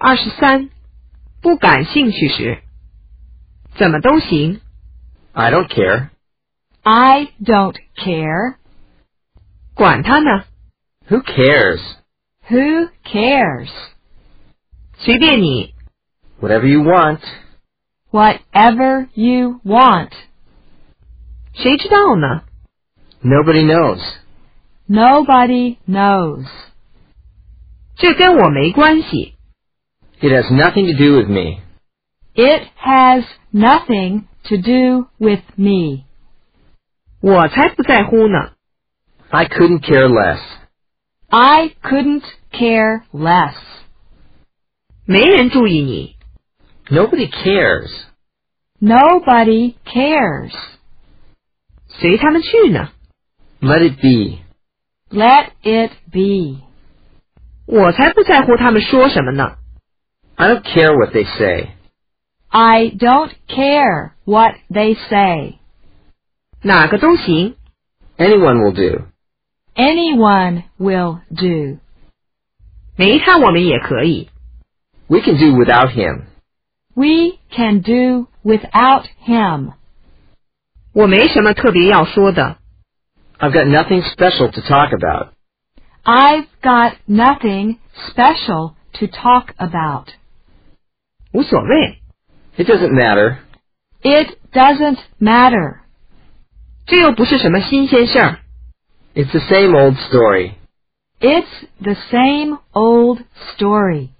二十三，不感兴趣时，怎么都行。 I don't care. I don't care. 管他呢， Who cares? Who cares? 随便你。 Whatever you want. Whatever you want. 谁知道呢？ Nobody knows. Nobody knows. 这跟我没关系。 It has nothing to do with me. It has nothing to do with me. 我才不在乎呢。 I couldn't care less. I couldn't care less. 没人注意你。 Nobody cares. Nobody cares. 随他们去呢。 Let it be. Let it be. 我才不在乎他们说什么呢。 I don't care what they say. I don't care what they say. 哪个都行。 Anyone will do. Anyone will do. 没他我们也可以。 We can do without him. We can do without him. 我没什么特别要说的。 I've got nothing special to talk about. I've got nothing special to talk about. 无所谓。 It doesn't matter. It doesn't matter. 这又不是什么新鲜事儿。 It's the same old story. It's the same old story.